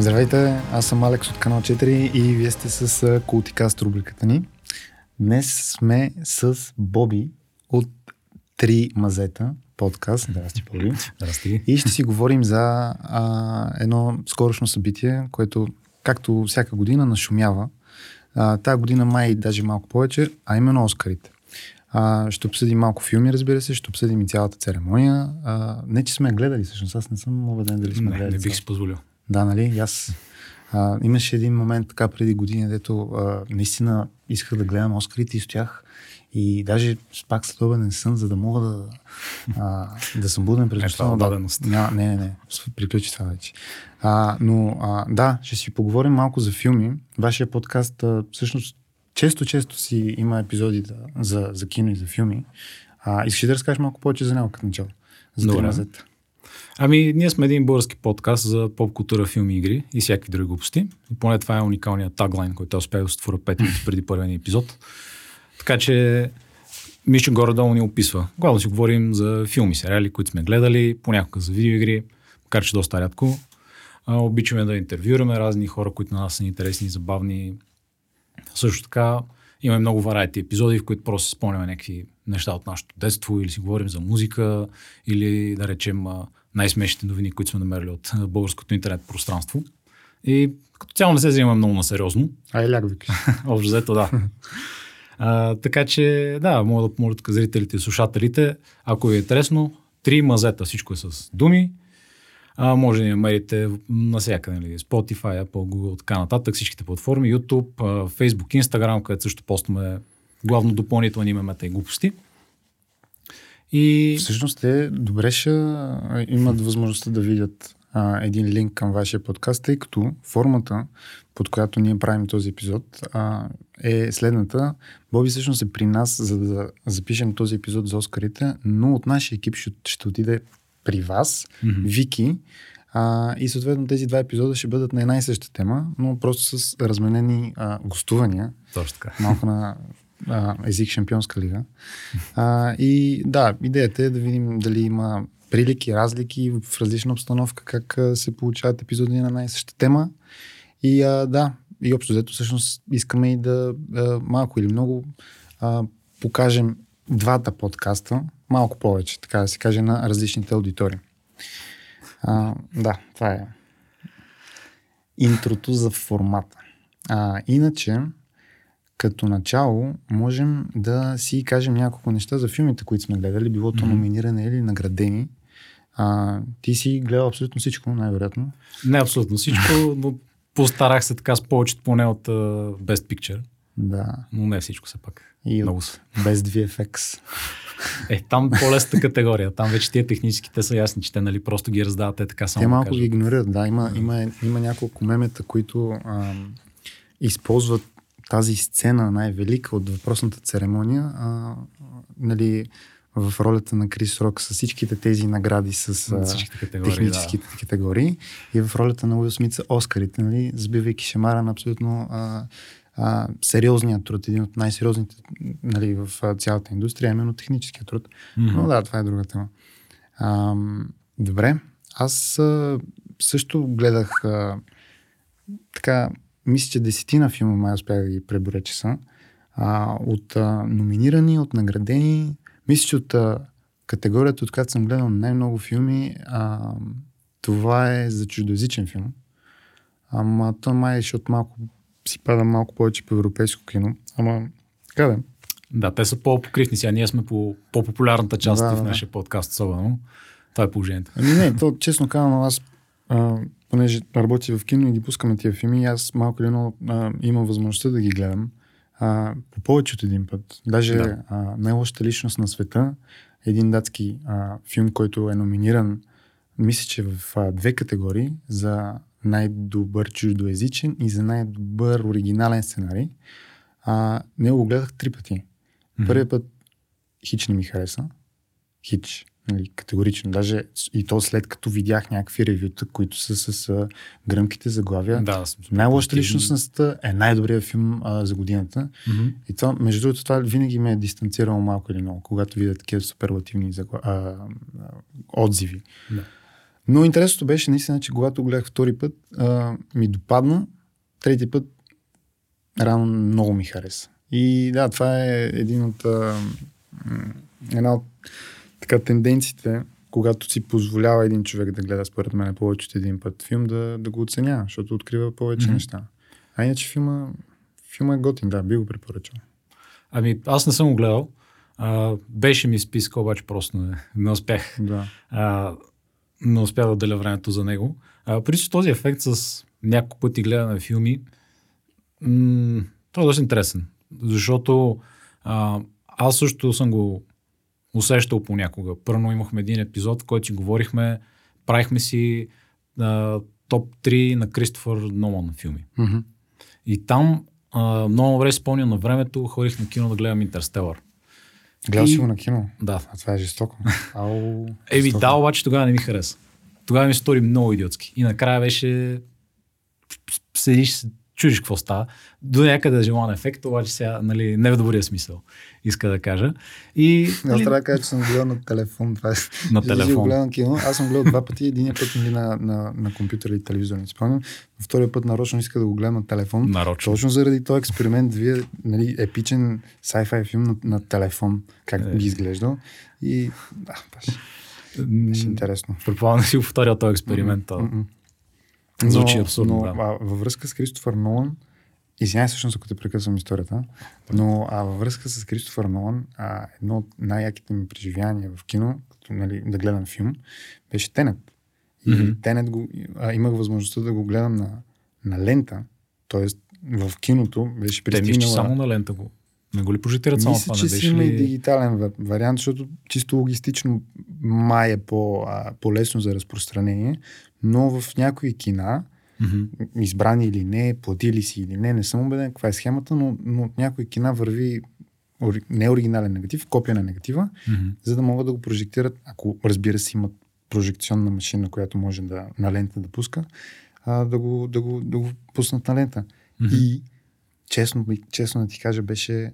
Здравейте, аз съм Алекс от канал 4 и вие сте с Култикаст рубриката ни. Днес сме с Боби от Три мазета подкаст. Здрасти, Боби. Здрасти. И ще си говорим за а, едно скорошно събитие, което както всяка година нашумява. А, тая година май даже малко повече, а именно Оскарите. А, ще обсъдим малко филми, разбира се, ще обсъдим и цялата церемония. А, не, че сме гледали, всъщност аз не съм убеден дали сме не, гледали. Не бих си позволил. Да, нали? Аз а, имаше един момент така преди години, дето а, наистина исках да гледам Оскарите и стоях и даже пак следобеден сън, за да мога да, а, да съм буден през нощта. Е, да, не, не, не, приключи това вече. А, но а, да, ще си поговорим малко за филми. Вашия подкаст а, всъщност често, често си има епизоди да, за, за кино и за филми. А, искаш да разкажеш малко повече за него като начало? За Добре. Ами, ние сме един български подкаст за поп култура, филми, игри и всякакви други глупости. И поне това е уникалният таглайн, който успях да створя 5 минути преди първия епизод. Така че, мисля, горе-долу ни описва. Главно си говорим за филми, сериали, които сме гледали, понякога за видеоигри, макар че доста рядко. А, обичаме да интервюраме разни хора, които на нас са интересни забавни. Също така, имаме много варайти епизоди, в които просто спомняме някакви неща от нашето детство или си говорим за музика или да речем най-смешните новини, които сме намерили от българското интернет пространство. И като цяло не се взимаме много на сериозно. А и ляг Общо взето, да. а, така че, да, мога да помоля зрителите и слушателите, ако ви е интересно, три мазета, всичко е с думи. А, може да ни намерите навсякъде, нали, Spotify, Apple, Google, така нататък, всичките платформи, YouTube, Facebook, Instagram, където също постаме главно допълнителни мемета и глупости. И... Всъщност те добре ще имат възможността да видят а, един линк към вашия подкаст, тъй като формата, под която ние правим този епизод, а, е следната. Боби всъщност е при нас, за да запишем този епизод за Оскарите, но от нашия екип ще, ще отиде при вас, mm-hmm. Вики, а, и съответно тези два епизода ще бъдат на една и съща тема, но просто с разменени а, гостувания. Точно така. Малко на език Шампионска лига. А, и да, идеята е да видим дали има прилики, разлики в различна обстановка, как се получават епизоди на най съща тема. И а, да, и общо взето всъщност искаме и да а, малко или много а, покажем двата подкаста, малко повече, така да се каже, на различните аудитории. А, да, това е интрото за формата. А, иначе, като начало можем да си кажем няколко неща за филмите, които сме гледали, било то номиниране или наградени. А, ти си гледал абсолютно всичко, най-вероятно. Не абсолютно всичко, но постарах се така с повечето поне от uh, Best Picture. Да. Но не всичко все пак. И Много са. Без VFX. Е, там по-лесната категория. Там вече тия технически те са ясни, че те нали, просто ги раздават те така само. Те малко да ги игнорират, да. Има, има, има няколко мемета, които а, използват тази сцена най-велика от въпросната церемония, а, нали, в ролята на Крис Рок с всичките тези награди с а, категории, техническите да. категории и в ролята на Уил Смит Оскарите, нали, сбивайки шамара на абсолютно а, а, сериозният труд, един от най-сериозните нали, в цялата индустрия, именно техническия труд. Mm-hmm. Но да, това е друга тема. А, добре, аз а, също гледах а, така мисля, че десетина филма май успях да ги преборя, че са. А, от а, номинирани, от наградени. Мисля, че от а, категорията, от която съм гледал най-много филми, а, това е за чуждоязичен филм. Ама то май, защото малко си пада малко повече по европейско кино. Ама, така да. Да, те са по-покривни сега. Ние сме по по-популярната част да, в нашия да. подкаст, особено. Това е положението. Ами не, то честно казвам, аз а, понеже работи в кино и ги пускаме тия филми, аз малко или много имам възможността да ги гледам а, по повече от един път. Даже да. а, най-лошата личност на света, един датски а, филм, който е номиниран, мисля, че в а, две категории за най-добър чуждоязичен и за най-добър оригинален сценарий. А, него го гледах три пъти. Mm-hmm. Първият път хич не ми хареса. Хич нали, категорично. Даже и то след като видях някакви ревюта, които са с а, гръмките заглавия. Да, Най-лошата личностността е най-добрият филм а, за годината. Mm-hmm. И това, между другото, това винаги ме е дистанцирало малко или много, когато видя такива суперлативни загла... а, а, отзиви. Да. Но интересното беше наистина, че когато гледах втори път, а, ми допадна. Трети път рано много ми хареса. И да, това е един от, а, една от така, тенденциите, когато си позволява един човек да гледа, според мен, повече от един път филм, да, да го оценява, защото открива повече mm-hmm. неща. А иначе филма, филма е готин, да, би го препоръчал. Ами, аз не съм го гледал. А, беше ми списка, обаче просто не, не успях. Да. А, не успях да отделя времето за него. А, при този ефект с няколко пъти гледане филми, м- той е доста интересен. Защото а, аз също съм го усещал понякога. Първо имахме един епизод, в който си говорихме, правихме си а, топ 3 на Кристофър Нолан филми. Mm-hmm. И там а, много добре спомням на времето, ходих на кино да гледам Интерстелър. Гледал си го на кино? Да. А това е жестоко. Ау, Еми да, обаче тогава не ми хареса. Тогава ми стори много идиотски. И накрая беше седиш, чудиш какво става. До някъде е желан ефект, обаче сега, нали, не в добрия смисъл, иска да кажа. И, Аз нали, трябва да кажа, че съм гледал на телефон. Това е. на телефон. гледал на кино. Аз съм гледал два пъти. Един път нали, на, на, на компютър или телевизор, не спомням. Втория път нарочно иска да го гледам на телефон. Нарочно. Точно заради този експеримент, вие, нали, епичен sci-fi филм на, на телефон, как Е. би изглеждал. И да, беше, беше интересно. Предполагам да си го повторя този експеримент. а. Звучи абсурдно, Но, да. а, във връзка с Кристофър Нолан, извинявай всъщност, ако те прекъсвам историята, но а, във връзка с Кристофър Нолан, а, едно от най-яките ми преживявания в кино, като нали, да гледам филм, беше Тенет. И Мгм. Тенет го, а, имах възможността да го гледам на, на лента, т.е. в киното беше Те мисля, пристигнала... само на лента го. Не го ли прожектират само Мисля, че си има и дигитален ва- вариант, защото чисто логистично май е по, а, по-лесно за разпространение, но в някои кина, Мгм. избрани или не, платили си или не, не съм убеден каква е схемата, но, но от някои кина върви ори- не оригинален негатив, копия на негатива, Мгм. за да могат да го прожектират, ако разбира се имат прожекционна машина, която може да на лента да пуска, а, да, го, да, го, да го пуснат на лента. Мгм. И честно, честно да ти кажа, беше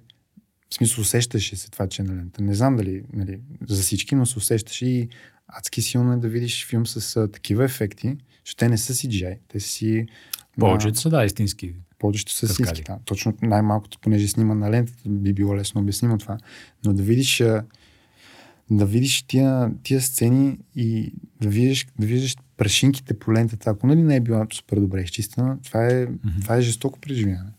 в смисъл усещаше се това, че е на лента. Не знам дали нали, за всички, но се усещаше и адски силно е да видиш филм с а, такива ефекти, защото те не са CGI, те си... Повечето са, да, истински. Повечето са сински, да. Точно най-малкото, понеже снима на лентата, би било лесно обяснимо това. Но да видиш, а, да видиш тия, тия сцени и да виждаш, да виждаш прашинките по лентата, ако нали не е била супер добре изчистена, това е, mm-hmm. това е жестоко преживяване.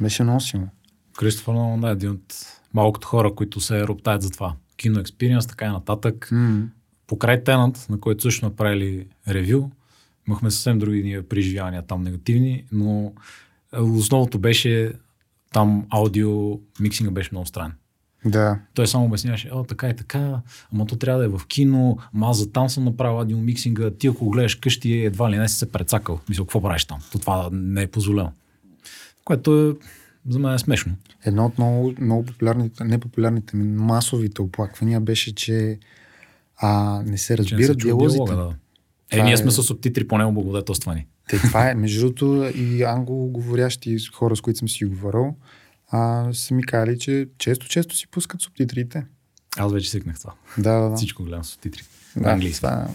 Беше много силно. Кристофър Нолан е един от малкото хора, които се роптаят за това. Кино експириенс, така и нататък. Mm. Покрай Тенант, на който също направили ревю, имахме съвсем други ние преживявания там негативни, но е, основното беше там аудио миксинга беше много странен. Да. Той само обясняваше, о, така и така, ама то трябва да е в кино, ама аз за там съм направил аудио миксинга, ти ако гледаш къщи, едва ли не си се прецакал. Мисля, какво правиш там? То това не е позволено. Което е за мен е смешно. Едно от много, много популярните, непопулярните масовите оплаквания беше, че а, не се Че не разбират диалозите. диалога, да. Е, ние е- сме с субтитри по него благодетелствани. Те, това е, между другото, и англоговорящи хора, с които съм си говорил, а, са ми казали, че често-често си пускат субтитрите. Аз вече свикнах това. Да, да, да. Всичко гледам субтитри. да английски. Това,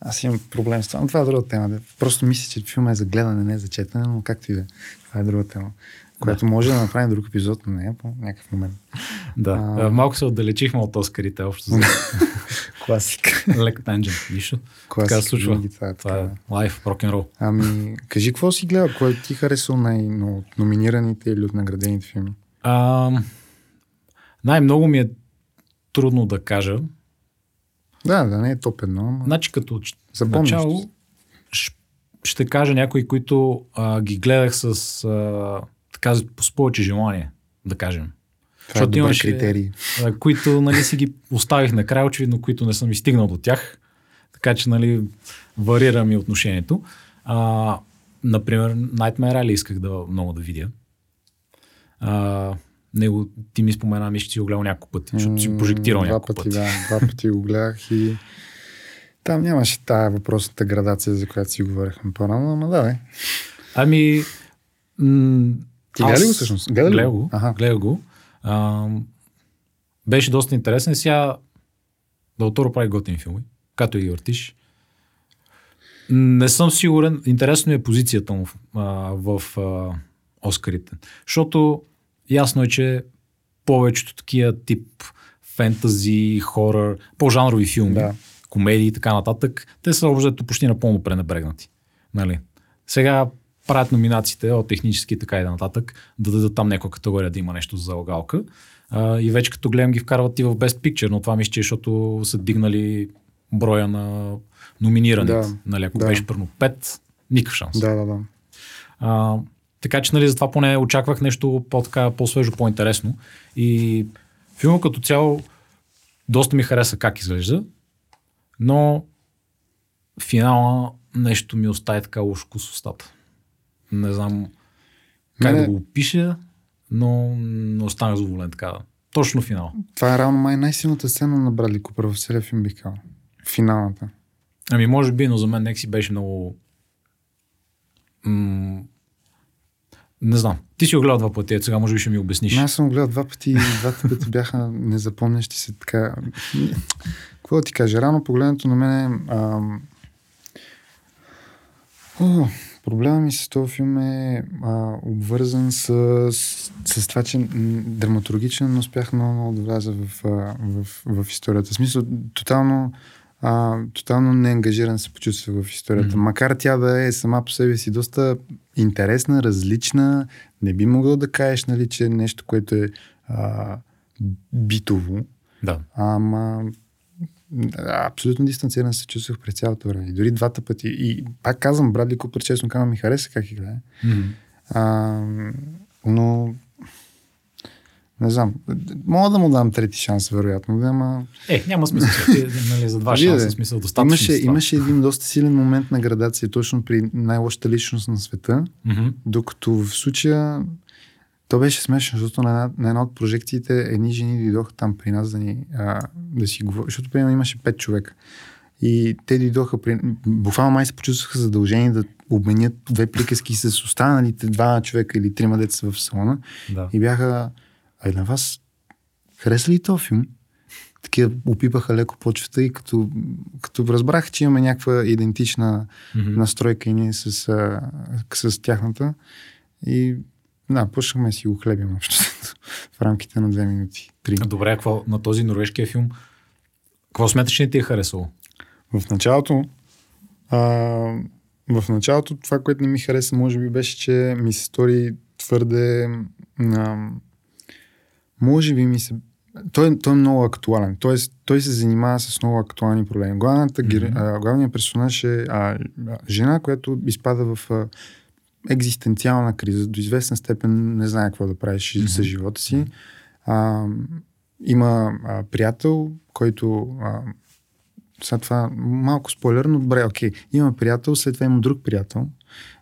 аз имам проблем с това, но това е друга тема. Просто мисля, че филма е за гледане, не е за четене, но както и да е. Това е друга тема, която може да направим друг епизод на нея по някакъв момент. Да. А. А... Малко се отдалечихме от Оскарите, общо за Класик. лек тенджент. Нищо. Класик. Така се случва. винаги Това е, Това е да. лайф, рок-н-рол. Ами, кажи какво си гледал, кой ти харесал най-много от номинираните или от наградените филми? А, най-много ми е трудно да кажа. Да, да не е топ едно, ама Значи като Запомняш начало ще кажа някои, които а, ги гледах с а, така, с повече желание, да кажем. това е добър имаше- критерий. а, които нали, си ги оставих накрая, очевидно, които не съм и стигнал до тях. Така че, нали, варира ми отношението. А, например, Nightmare Alley исках да много да видя. А, него ти ми спомена, ми, че си го гледал няколко пъти, защото си прожектирал два няколко пъти, пъти. Да, два пъти го гледах и там нямаше тая въпросната градация, за която си говорихме по-рано, ама да, бе. Ами, м- Ти гледа ли го всъщност? Гледа ли Гледах го? Гледах го. А, беше доста интересен. Сега Дълторо прави готини филми, като и въртиш. Не съм сигурен. Интересно е позицията му а, в а, Оскарите. Защото ясно е, че повечето такива тип фентази, хорър, по-жанрови филми, да. Комедии и така нататък, те са общо почти напълно пренебрегнати. Нали? Сега правят номинациите от технически така и да нататък, да дадат там някаква категория да има нещо за логалка. А, и вече като гледам ги вкарват и в Best Picture, но това мисля, че защото са дигнали броя на номинираните. Да, нали, ако да. беше първо 5, никакъв шанс. Да, да, да. А, така че, нали, затова поне очаквах нещо по-така, по-свежо, по-интересно. И филма като цяло доста ми хареса как изглежда, но финала нещо ми остави така лош вкус в устата. Не знам как не, да го опиша, но не останах задоволен така. Точно финал. Това е равно май най-силната сцена на Брадли Купер в целия филм, бих казал. Финалната. Ами може би, но за мен Некси беше много... М- не знам. Ти си го гледал два пъти, сега може би ще ми обясниш. аз съм го гледал два пъти и двата пъти бяха незапомнящи се така. Какво да ти кажа? Рано погледнато на мен ам... О, проблема ми с този филм е а, обвързан с, с, с това, че драматургично не успях много, много да вляза в, в, в, в историята. В смисъл, тотално а, тотално неангажиран се почувства в историята. Mm-hmm. Макар тя да е сама по себе си доста интересна, различна, не би могъл да кажеш, нали, че е нещо, което е а, битово. Да. Ама абсолютно дистанциран се чувствах през цялото време. И дори двата пъти. И пак казвам, Брадли Купер, честно казвам, ми хареса как играе. Mm-hmm. А, но не знам. Мога да му дам трети шанс, вероятно, да, ама... Е, няма смисъл. нали, за два шанса смисъл достатъчно. Имаше, имаше един доста силен момент на градация, точно при най-лошата личност на света, mm-hmm. докато в случая то беше смешно, защото на една, на една от прожекциите едни жени дойдоха там при нас да, ни, а, да си говорят, защото примерно имаше пет човека. И те дойдоха при... Буквално май се почувстваха задължени да обменят две приказки с останалите два човека или трима деца в салона. Да. И бяха а на вас хареса ли този филм? Такива опипаха леко почвата и като, като разбрах, че имаме някаква идентична mm-hmm. настройка и ние с, с, тяхната. И да, почнахме си го хлебим общо в рамките на две минути. Три. Добре, какво на този норвежкия филм? Какво смяташ, че не ти е харесало? В началото а, в началото това, което не ми хареса, може би беше, че ми се стори твърде а, може би ми се... Той, той е много актуален. Тоест, той се занимава с много актуални проблеми. Главната, mm-hmm. а, главният персонаж е а, жена, която изпада в а, екзистенциална криза. До известна степен не знае какво да правиш mm-hmm. с живота си. А, има а, приятел, който а, след това малко спойлер, но добре, окей. Има приятел, след това има друг приятел,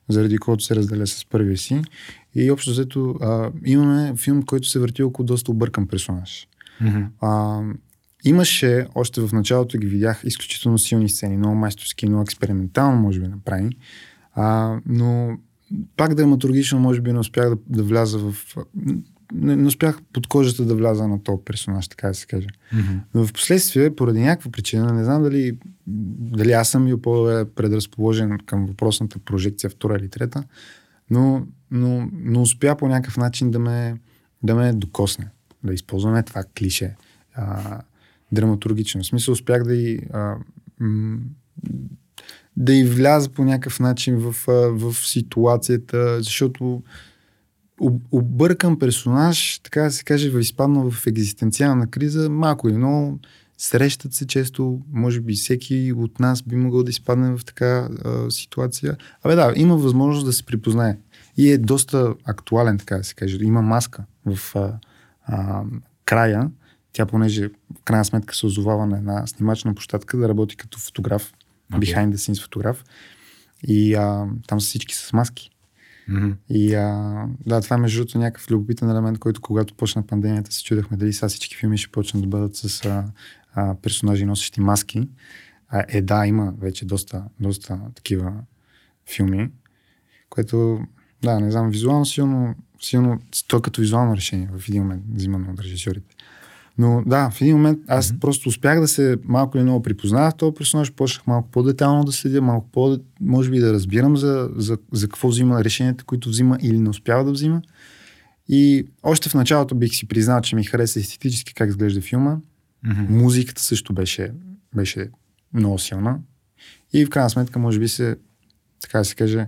заради който се разделя с първия си. И общо взето а, имаме филм, който се върти около доста объркан персонаж. Mm-hmm. А, имаше, още в началото ги видях, изключително силни сцени, много майсторски, много експериментално, може би, направи. А, но пак драматургично, може би, не успях да, да вляза в... Не, не успях под кожата да вляза на този персонаж, така да се каже. Mm-hmm. Но в последствие, поради някаква причина, не знам дали, дали аз съм бил по-предразположен към въпросната прожекция, втора или трета, но, но, но успя по някакъв начин да ме, да ме докосне. Да използваме това клише. А, драматургично. В смисъл успях да и а, м- да и вляза по някакъв начин в, в ситуацията, защото объркан персонаж, така да се каже, изпаднал в екзистенциална криза, малко и много срещат се често, може би всеки от нас би могъл да изпадне в така а, ситуация. Абе да, има възможност да се припознае. И е доста актуален, така да се каже. Има маска в а, а, края. Тя, понеже в крайна сметка се озовава на една снимачна площадка, да работи като фотограф, okay. behind the scenes фотограф. И а, там са всички с маски. Mm-hmm. И а, да, това е между другото някакъв любопитен елемент, който когато почна пандемията се чудахме дали сега всички филми ще почнат да бъдат с а, а, персонажи носещи маски. А, е, да, има вече доста, доста такива филми, което, да, не знам, визуално силно, силно, то като визуално решение в един момент взимано от режисьорите. Но да, в един момент аз mm-hmm. просто успях да се малко или много припознавах този персонаж, почнах малко по-детално да следя, малко по, може би да разбирам за, за, за какво взима решенията, които взима или не успява да взима. И още в началото бих си признал, че ми хареса естетически как изглежда филма. Mm-hmm. Музиката също беше, беше много силна. И в крайна сметка, може би се, така да се каже,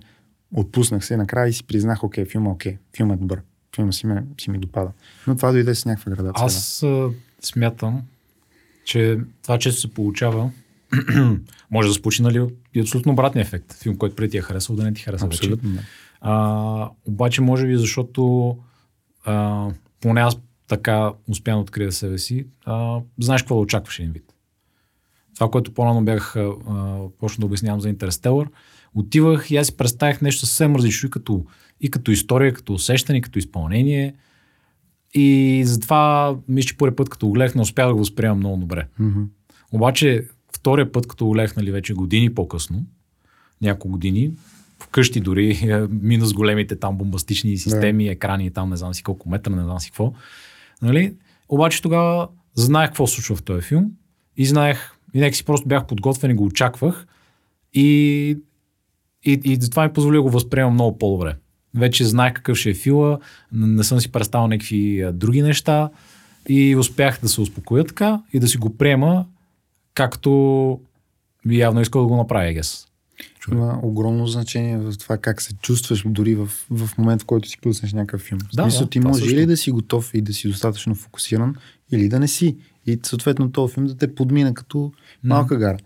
отпуснах се накрая и си признах, окей, филма, окей, филма е добър. Филма си, ме, си ми допада. Но това дойде с някаква градация. Аз да. смятам, че това често се получава може да се получи нали, и абсолютно обратния ефект. Филм, който преди ти е харесал, да не ти хареса Абсолютно, вече. Да. А, обаче, може би, защото а, поне аз така успя да открия себе си, а, знаеш какво да очакваш един вид. Това, което по-рано бях почнал да обяснявам за Интерстелър, отивах и аз си представях нещо съвсем различно и като, и като история, като усещане, като изпълнение. И затова мисля, че първи път, като го гледах, не успях да го възприемам много добре. Mm-hmm. Обаче, втория път, като го гледах, нали, вече години по-късно, няколко години, вкъщи дори, минус големите там бомбастични системи, yeah. екрани, там не знам си колко метра, не знам си какво. Нали? Обаче тогава знаех какво случва в този филм и знаех, и нека си просто бях подготвен и го очаквах и, и, и това ми позволи да го възприемам много по-добре. Вече знаех какъв ще е фила, не съм си представил някакви други неща и успях да се успокоя така и да си го приема както явно искал да го направя, гес. Има огромно значение в това как се чувстваш дори в, в момент, в който си пуснеш някакъв филм. Да, смисъл, да, ти можеш или да си готов и да си достатъчно фокусиран, или да не си. И съответно този филм да те подмина като малка гара.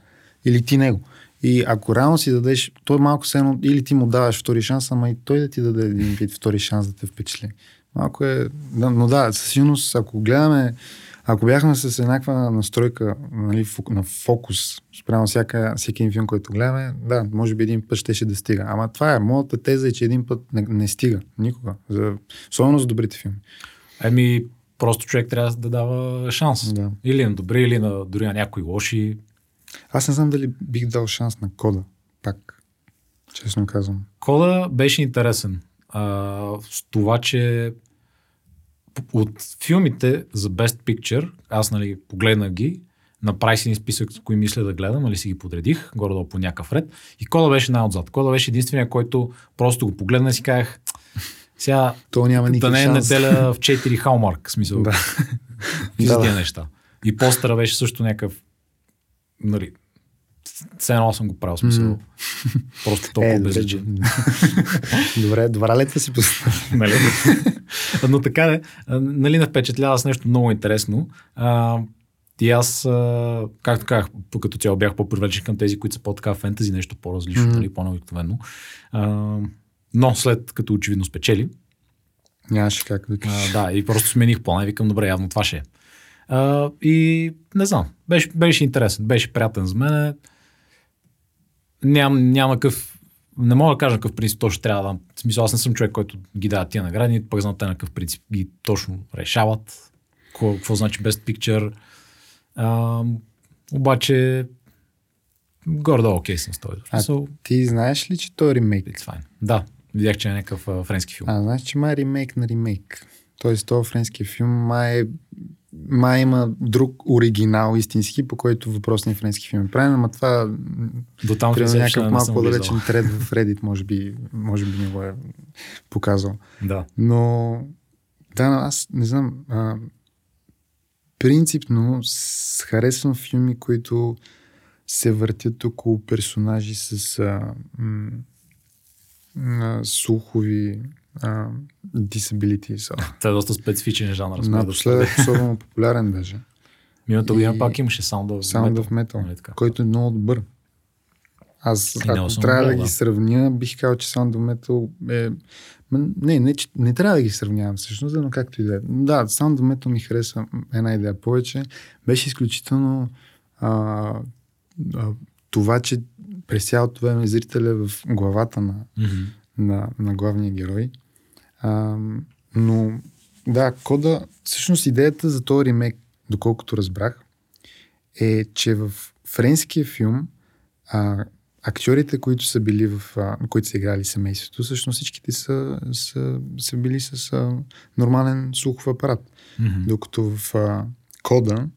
Или ти него. И ако реално си дадеш, той малко се едно, или ти му даваш втори шанс, ама и той да ти даде един вид втори шанс да те впечатли. Малко е, но да, със сигурност, ако гледаме ако бяхме с еднаква настройка нали, на фокус спрямо всяка, всеки един филм, който гледаме, да, може би един път щеше да стига. Ама това е, моята теза е, че един път не, не стига. Никога. За, особено за добрите филми. Еми, просто човек трябва да дава шанс. Да. Или на добри, или на дори на някои лоши. Аз не знам дали бих дал шанс на кода. Пак. Честно казвам. Кода беше интересен. А, с това, че от филмите за Best Picture, аз нали, погледнах ги, направих си един списък, кои мисля да гледам, нали си ги подредих, горе по някакъв ред. И Кода беше най-отзад. Кода беше единствения, който просто го погледна и си казах, сега То няма да не е неделя в 4 хаумарк, смисъл. Да. За тия неща. И постера беше също някакъв, нали, все едно съм го правил, смисъл. Mm. Просто толкова е, безличен. Добре, добра летва си нали? Но така не, нали не впечатлява с нещо много интересно. А, и аз, а, както казах, като цяло бях по-привлечен към тези, които са по-така фентази, нещо по-различно, mm-hmm. нали, по-необикновено. но след като очевидно спечели, Нямаше как да Да, и просто смених плана и викам, добре, явно това ще е. А, и не знам, беше, беше интересен, беше приятен за мен. Ням, няма какъв не мога да кажа какъв принцип точно трябва да. В смисъл, аз не съм човек, който ги дава тия награди, пък знам те на какъв принцип ги точно решават. Какво, какво значи Best Picture. А, обаче, гордо окей съм с този. А so, ти знаеш ли, че той е ремейк? It's fine. Да, видях, че е някакъв а, френски филм. А, знаеш, че май е ремейк на ремейк. Тоест, този френски филм май е май има друг оригинал истински, по който въпросният френски филм е правен, ама това до там при някакъв малко по-далечен тред в Reddit, може би, може би не го е показал. Да. Но да, аз не знам. А, принципно харесвам филми, които се въртят около персонажи с а, м, а, слухови а, disabilities. Това е доста специфичен жанр. Напоследък особено популярен даже. Миналата година пак имаше Sound of Sound of Metal, нали който е много добър. Аз, ако трябва да, да ги сравня, бих казал, че Sound of Metal е... Не, не, че, не трябва да ги сравнявам всъщност, но както и да е. Да, Sound of Metal ми хареса една идея повече. Беше изключително а, а, това, че през цялото време зрителя в главата на, mm-hmm. на, на главния герой. А, но да, кода, всъщност идеята за този ремейк, доколкото разбрах, е, че в френския филм а, актьорите, които са били в, а, които са играли семейството, всъщност всичките са, са, са били с а, нормален слухов апарат. Mm-hmm. Докато в а, кода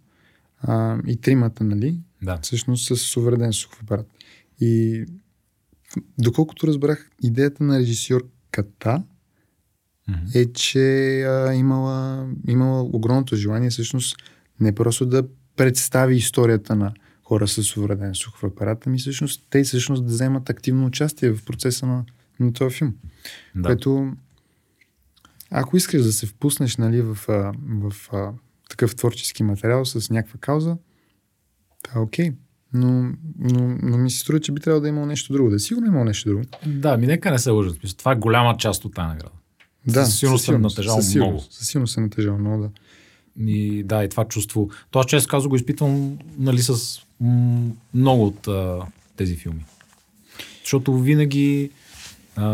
а, и тримата, нали? Да. Всъщност с увреден слухов апарат. И доколкото разбрах, идеята на режисьорката Е, че а, имала, имала огромното желание всъщност не просто да представи историята на хора с увреден слухов апарат, ами всъщност те всъщност да вземат активно участие в процеса на, на този филм. Да. Което, ако искаш да се впуснеш нали, в, в а, такъв творчески материал с някаква кауза, това е окей. Но, но, но ми се струва, че би трябвало да е имало нещо друго. Да е сигурно имало нещо друго. Да, ми нека не се лъжат. Смисъл, Това е голяма част от тази награда. Да, Със сигурност съм натежал със много. сигурност, Със сигурност се натежал много, да. И да, и това чувство. Това често казвам го изпитвам нали, с м- много от а, тези филми. Защото винаги а,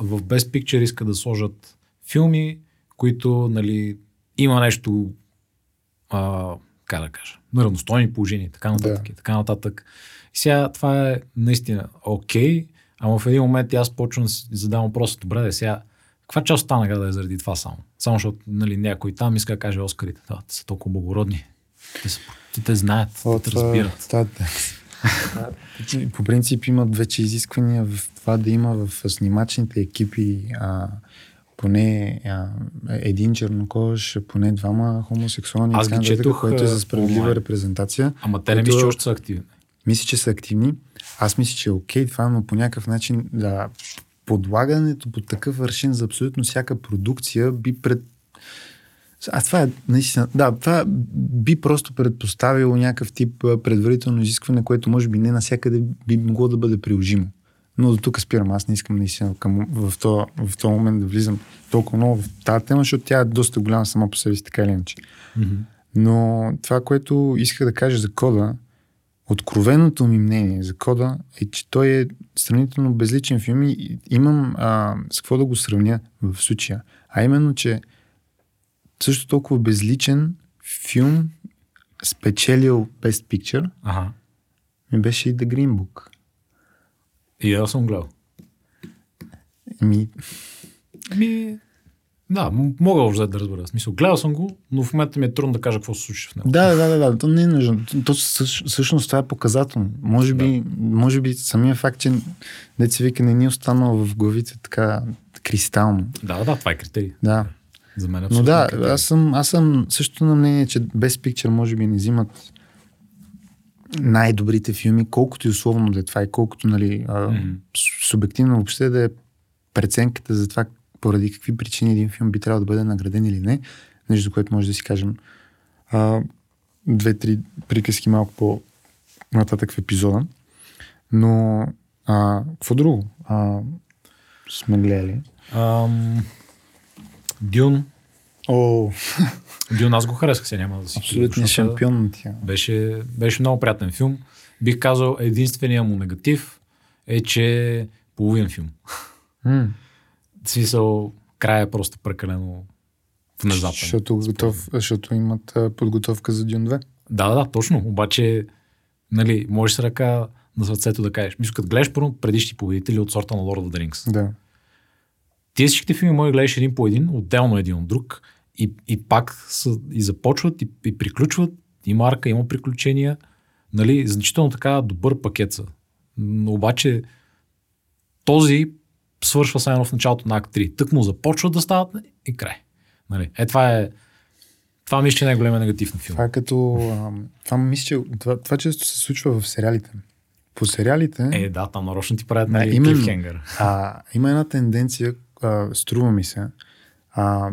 в Best Picture иска да сложат филми, които нали, има нещо а, как да кажа, на равностойни положения така нататък. Да. И така нататък. И сега това е наистина окей, ама в един момент аз почвам да си задавам въпроса, добре, да сега, каква част от награда е заради това само? Само защото нали, някой там иска да каже Оскарите. Да, те са толкова благородни. Те, са, те, те знаят, О, те това- разбират. това- По принцип имат вече изисквания в това да има в снимачните екипи а, поне а, един чернокож, поне двама хомосексуални, Аз ги четох, което е за справедлива онлайн. репрезентация. Ама те не мисля, че още са активни. Мисля, че са активни. Аз мисля, че е окей това, но по някакъв начин да подлагането по такъв аршин за абсолютно всяка продукция би пред... А това е наистина... Да, това би просто предпоставило някакъв тип предварително изискване, което може би не навсякъде би могло да бъде приложимо. Но до тук спирам. Аз не искам наистина към, в, този, в този момент да влизам толкова много в тази тема, защото тя е доста голяма сама по себе си, така или иначе. Но това, което исках да кажа за кода, откровеното ми мнение за кода е, че той е сравнително безличен филм и имам а, с какво да го сравня в случая. А именно, че също толкова безличен филм спечелил Best Picture Ага. ми беше и The Green Book. И аз съм гледал. Ми, Ми, да, мога още да разбера. В смисъл, гледал съм го, но в момента ми е трудно да кажа какво се случи в него. да, да, да, да, то не е нужно. То, всъщност това е показателно. Може би, може би самия факт, че деца вика не ни е останал в главите така кристално. Да, да, това е критерий. Да. За мен е Но да, критерий. аз съм, аз съм също на мнение, че без Picture може би не взимат най-добрите филми, колкото и условно да е това и колкото нали, а, с- субективно въобще да е преценката за това поради какви причини един филм би трябвало да бъде награден или не, нещо за което може да си кажем а, две-три приказки малко по нататък в епизода. Но а, какво друго а, сме гледали? Ам, Дюн. О, Дюн аз го харесах, сега няма да си абсолютният защото шампион на тя. Беше, беше много приятен филм. Бих казал, единственият му негатив е, че е половин филм. М. Смисъл, края е просто прекалено внезапен. Защото, готов, защото имат а, подготовка за Дюн 2. Да, да, да, точно. Обаче, нали, можеш с ръка на сърцето да кажеш. Мисля, като гледаш първо предишни победители от сорта на Lord of the Rings. Да. Тия всичките филми може да гледаш един по един, отделно един от друг и, и пак са, и започват и, и приключват. Има арка, има приключения. Нали, значително така добър пакет са. Но обаче този свършва само в началото на акт 3. Тък му започват да стават и край. Нали, е, това е това мисля, че е най-големия негатив на филма. Това е като... Това мисля, че това, това често се случва в сериалите. По сериалите Е, да, там нарочно ти правят нали, именно. а, има една тенденция, а, струва ми се, а,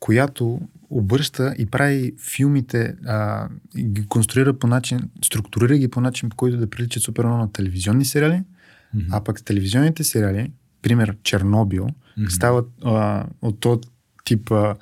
която обръща и прави филмите, а, и ги конструира по начин, структурира ги по начин, по който да приличат супер много на телевизионни сериали, Мгм. а пък телевизионните сериали, пример Чернобил, Мгм. стават а, от този тип а, а,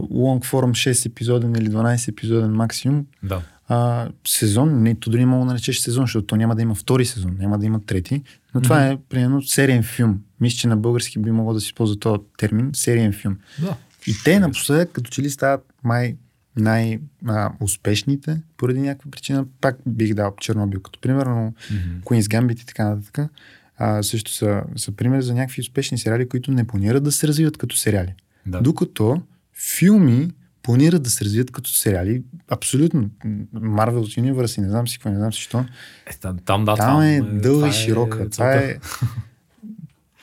long form 6 епизоден или 12 епизоден максимум, Да. а, сезон, не, то дори мога да наречеш сезон, защото то няма да има втори сезон, няма да има трети, но това е, примерно, сериен филм. Мисля, че на български би могло да се използва този термин, сериен филм. да. И те напоследък, като че ли стават май най-успешните, поради някаква причина, пак бих дал Чернобил, като примерно Мгм. Queen's Gambit и така нататък. А, също са, са примери за някакви успешни сериали, които не планират да се развиват като сериали. Да. Докато филми планират да се развият като сериали. Абсолютно. Marvel Universe и не знам си какво, не знам си що. Е, там, там, да, Там е дълга това и широка. Това целта. е...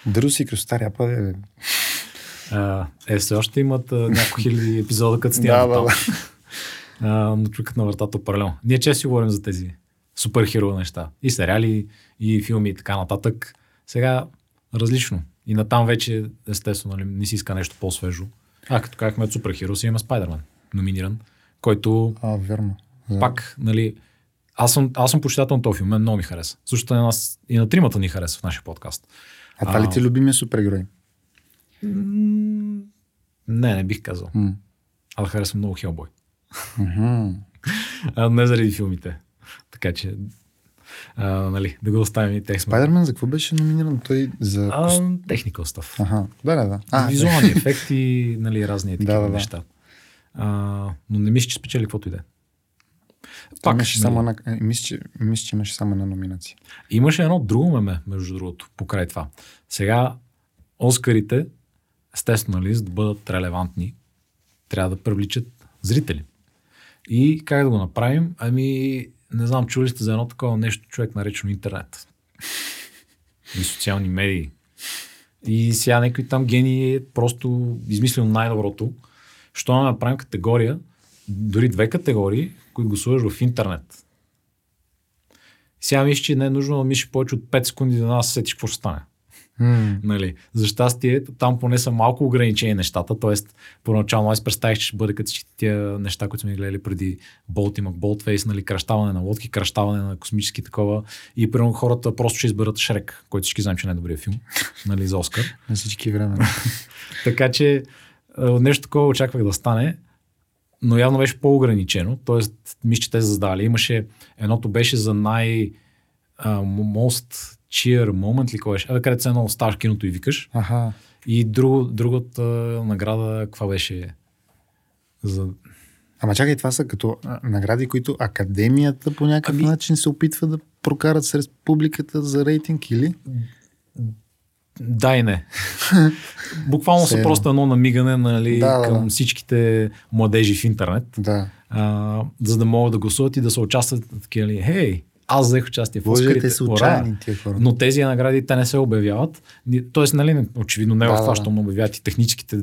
Дърво си кръстар, апа е... Е, все още имат а, няколко хиляди епизода, като Да, стигнат да, да. А, но чукат на вратата паралелно. Ние често говорим за тези суперхеро неща. И сериали, и филми и така нататък. Сега различно. И натам вече, естествено, нали, не си иска нещо по-свежо. А, като казахме от суперхеро, си има Спайдерман, номиниран, който А, верно. Да. пак, нали, аз съм, аз съм почитател на този филм, много ми хареса. Също и на и на тримата ни хареса в нашия подкаст. А това ли ти е любимия супергерой? М, Не, не бих казал. М. Аз харесвам много Хелбой. А, не заради филмите. Така че, а, нали, да го оставим и тех сме. Спайдермен за какво беше номиниран? Той за... А, technical stuff. Аха, да, да, да. А, Визуални ефекти, нали, разни такива Да, да, да. неща. А, но не мисля, че спечели каквото и да е. Пак, Пак, имаше нали, само една, е, мисля, че, мисля, че имаше само една номинация. Имаше едно друго меме, между другото, покрай това. Сега, Оскарите, естествено, нали, за да бъдат релевантни, трябва да привличат зрители. И как да го направим? Ами, не знам, чули сте за едно такова нещо, човек наречено интернет. И социални медии. И сега някой там гений е просто измислил най-доброто. Що да направим категория, дори две категории, които гласуваш в интернет. Сега мисля, че не е нужно да мислиш повече от 5 секунди да нас сетиш какво ще стане. Нали. За щастие, там поне са малко ограничени нещата, т.е. първоначално аз представих, че ще бъде като всички тия неща, които сме гледали преди Болт и Макболтфейс, нали, кръщаване на лодки, кръщаване на космически такова и примерно хората просто ще изберат Шрек, който всички знаем, че е най-добрият филм нали, за Оскар. на всички време. Така че нещо такова очаквах да стане, но явно беше по-ограничено. Тоест, мисля, че те са задали. Имаше, едното беше за най а, most cheer moment ли кой беше? Абе, където се едно ставаш в киното и викаш. Аха. И друго, другата награда, каква беше? За... Ама чакай, това са като награди, които академията по някакъв Ами- начин се опитва да прокарат сред публиката за рейтинг или? Да и не. Буквално са просто едно намигане нали, Да, към да. всичките младежи в интернет, Да. а, за да могат да гласуват и да се участват такива хей, аз взех участие в Оскарите. те са ура!» отчаяни тия хора. Но тези награди те не се обявяват. Тоест, нали, очевидно не Да, в да, това, да. щом обявяват и техническите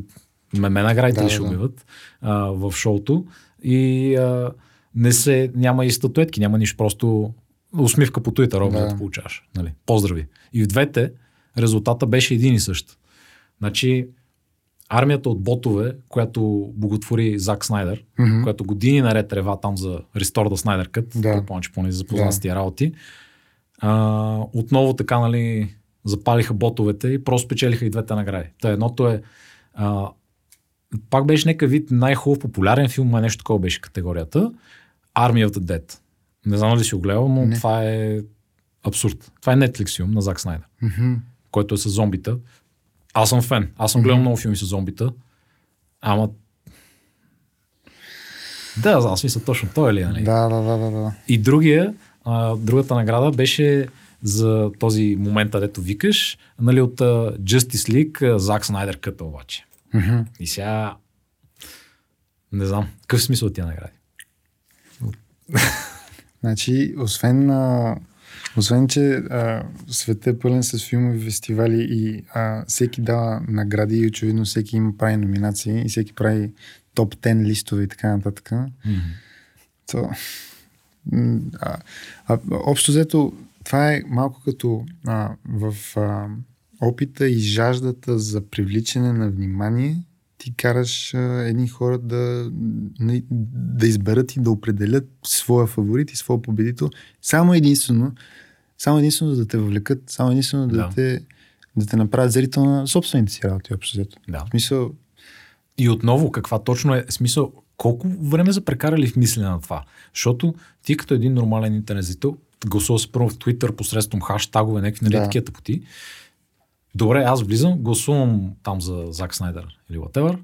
меме наградите Да, ли ще да, да. обявят а, в шоуто. И а, не се, няма и статуетки, няма нищо, просто усмивка по Twitter, общо Да. да получаваш. Нали? Поздрави. И в двете резултата беше един и същ. Значи, армията от ботове, която боготвори Зак Снайдер, Мгм. която години наред рева там за Restore the Snyder Cut, Да. предполагам, че поне запознат Да. с тия работи, а, отново така, нали, запалиха ботовете и просто спечелиха и двете награди. Та едното е а, пак беше някакъв вид най-хубав популярен филм, а нещо такова беше категорията. Army of the Dead. Не знам дали си го гледал, но Не. това е абсурд. Това е Netflix филм на Зак Снайдер, Мгм. който е с зомбита. Аз съм фен. Аз съм гледал много филми с зомбита. Ама да, знам, смисъл точно той е ли, нали? Да, да, да, да, да. И другия, а, другата награда беше за този момент, където викаш, нали, от а, Justice League, Зак Снайдер къта обаче. Мгм. И сега не знам, какъв е смисъл от тия награди? Значи, освен, а, освен че а, света е пълен с филмови фестивали и а, всеки дава награди и очевидно всеки им прави номинации и всеки прави топ 10 листове и така нататък, то, м, а, а, общо взето, това е малко като а, в а, опита и жаждата за привличане на внимание, ти караш а, едни хора да, не- да изберат и да определят своя фаворит и своя победител. Само единствено, само единствено да те въвлекат, само единствено да, Да. те, да те направят зрител на собствените си работи, общо взето. Да. В смисъл, И отново, каква точно е смисъл, колко време са прекарали в мислене на това? Защото ти като един нормален интернет зрител, гласува се първо в Twitter посредством хаштагове, някакви нали, Да. такива тъпоти. Добре, аз влизам, гласувам там за Зак Снайдер или whatever.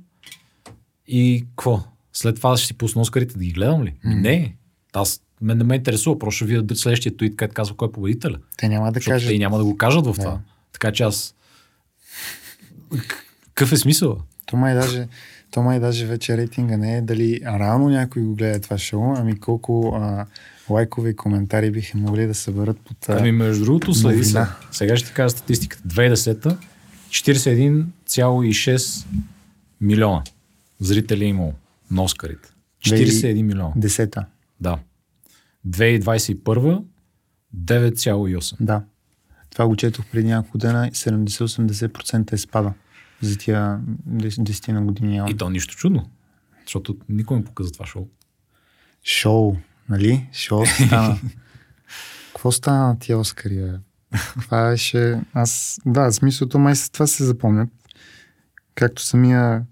И какво? След това ще си пусна Оскарите да ги гледам ли? Ми Не. Аз мен не ме интересува, просто видя следващия твит, където казва кой е победителя. те няма да кажат. те няма да го кажат в това. Така че аз... Какъв е смисъл? То май даже, То май даже вече рейтинга не е дали рано някой го гледа това шоу, ами колко а, лайкове и коментари биха могли да съберат под а, Ами между другото, следи са. Сега ще ти кажа статистиката. 2010 41,6 милиона зрители е имало на Оскарите. 41 милиона. десета. Да. 2021 9,8. Да. Това го четох преди няколко дена. 70-80% е спада за тия 10 на години. И то нищо чудно. Защото никой не показа това шоу. Шоу, нали? Шоу стана. Какво стана на тия Оскари, бе? Това беше... Аз... Да, смисълто май с това се запомнят. Както самия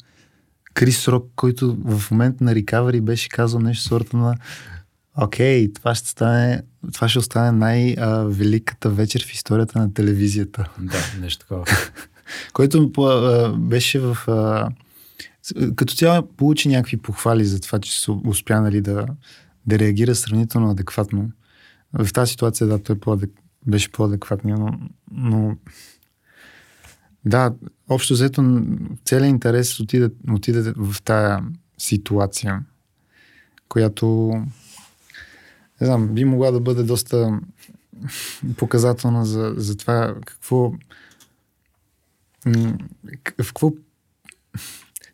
Крис Рок, който в момент на рекавери беше казал нещо сорта на Окей, това ще стане, това ще остане най-великата вечер в историята на телевизията. Да, нещо такова. Който беше в... Като цяло получи някакви похвали за това, че се успя нали, да, да реагира сравнително адекватно. В тази ситуация, да, той по беше по-адекватен, но, но да, общо взето целият интерес отиде, отиде в тая ситуация, която не знам, би могла да бъде доста показателна за, за това какво в какво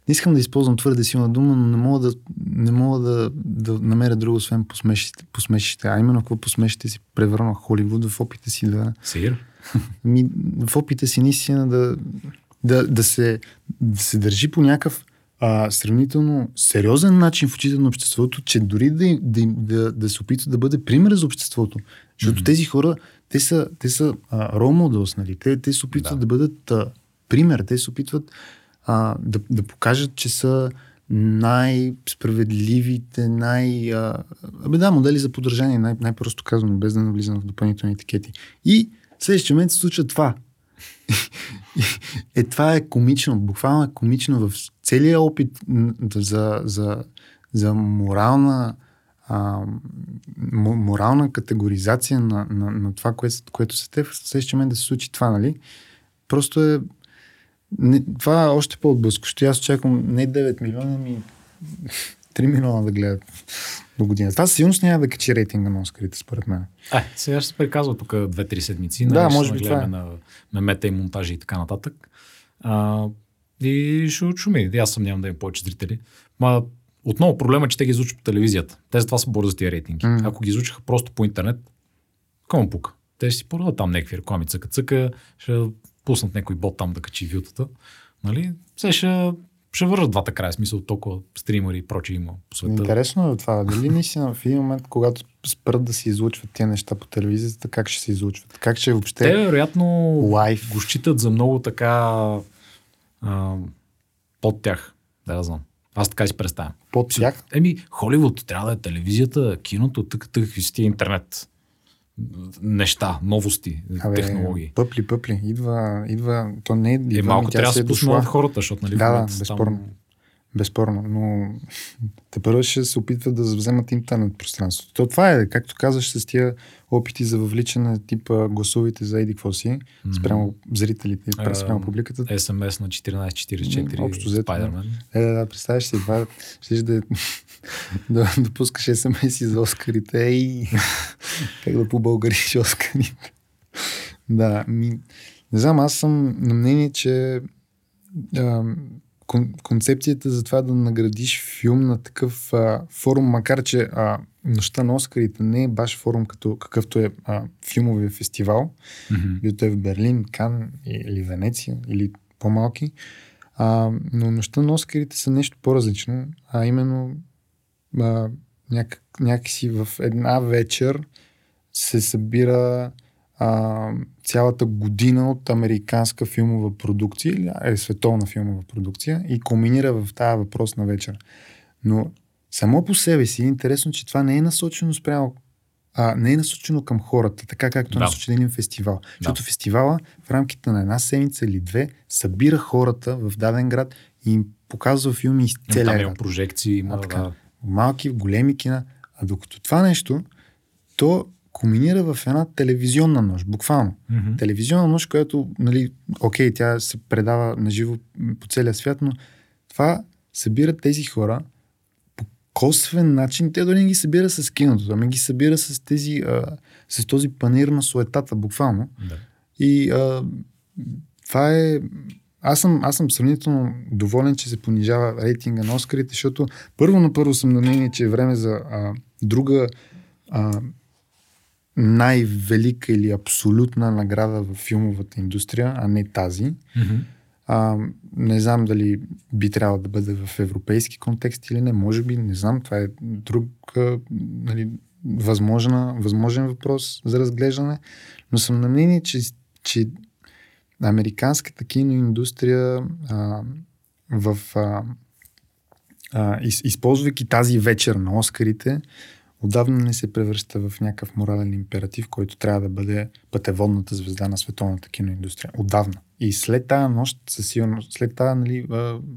не искам да използвам твърде силна дума, но не мога да, не мога да, да намеря друго, освен посмешище, посмешище. А именно какво посмешище си превърна Холивуд в опита си да, Сир? ми, в опита си наистина да, да, да, се, да се държи по някакъв а, сравнително сериозен начин в очите на обществото, че дори да, да, да, да се опитва да бъде пример за обществото. Защото Мгм. тези хора, те са, те са а, role models, нали? Те, те се опитват Да. да, да бъдат а, пример, те се опитват а, да, да покажат, че са най-справедливите, най... А, абе да, модели за поддържание, най- най-просто казано, без да навлизам в допълнителни етикети. И в следващия момент се случва това. Е, това е комично, буквално е комично в целия опит за, за, за морална а, морална категоризация на, на, на това, което, което са те, в да се случи това, нали? Просто е не, това е още по-отблъскащо. Аз очаквам не 9 милиона, ми 3 милиона да гледат до година. Това със сигурност няма да качи рейтинга на Оскарите, според мен. Е, сега ще се приказва тук 2-3 седмици. Да, нали, може би това е. на, на мета и монтажи и така нататък. А, и ще отшуми. И Аз съмнявам да има повече зрители. Ма, отново проблема е, че те ги излучват по телевизията. Те за това са борят за тия рейтинги. М. Ако ги излучаха просто по интернет, кому пука? Те ще си продадат там някакви реклами цъка-цъка, ще пуснат някой бот там да качи вютата. Нали? Все ще, ще вържат двата края, смисъл толкова стримери и прочие има по света. Интересно е това. Дали наистина в един момент, когато спрат да се излучват тези неща по телевизията, как ще се излучват? Как ще въобще Те, вероятно, лайф? го считат за много така а, под тях. Да, знам. Аз така си представям. Под тях? Еми, Холивуд трябва да е телевизията, киното, тък, тък, какви тия интернет. Неща, новости, Абе, технологии. Пъпли, пъпли. Идва, идва. То не е. Е, идва, малко ми, тя трябва да е се дошла. от хората, защото нали, Да, да, безспорно. Там... Безспорно, но те първо ще се опитват да вземат интернет пространството. То това е, както казваш, с тия опити за въвличане типа гласовите за еди какво си, спрямо зрителите и спрямо публиката. СМС на 1444 Общо взето, Spider-Man. Е, да, да, представяш си, това ще да, да, да пускаш смс за Оскарите и как да побългариш Оскарите. Да, ми, не знам, аз съм на мнение, че а, кон, концепцията за това да наградиш филм на такъв а, форум, макар че а, нощта на Оскарите не е баш форум като какъвто е а, филмовия фестивал, бил той в Берлин, Кан или Венеция, или по-малки. А, но нощта на Оскарите са нещо по-различно, а именно а, някак, някакси в една вечер се събира а, цялата година от американска филмова продукция или е, световна филмова продукция и комбинира в тази въпросна вечер. Но само по себе си е интересно, че това не е насочено спрямо а, не е насочено към хората, така както е Да. насочен един фестивал. Защото фестивала в рамките на една седмица или две събира хората в даден град и им показва филми из Има целия Там има прожекции, има, така. да. Малки, големи кина. А докато това нещо, то комбинира в една телевизионна нощ, буквално. Мгм. Телевизионна нощ, която, нали, окей, тя се предава на живо по целия свят, но това събира тези хора по косвен начин. Те дори не ги събира с киното, ами ги събира с тези, а, с този панир на суетата, буквално. Да. И а, това е... Аз съм, аз съм сравнително доволен, че се понижава рейтинга на Оскарите, защото първо на първо съм на мнение, че е време за а, друга а, най-велика или абсолютна награда в филмовата индустрия, а не тази. Mm-hmm. А, не знам дали би трябвало да бъде в европейски контекст или не. Може би, не знам. Това е друг а, нали, възможна, възможен въпрос за разглеждане. Но съм на мнение, че, че американската киноиндустрия а, в а, а, из, използвайки тази вечер на Оскарите, отдавна не се превръща в някакъв морален императив, който трябва да бъде пътеводната звезда на световната киноиндустрия. Отдавна. И след тази нощ, със сигурност, след тази нали,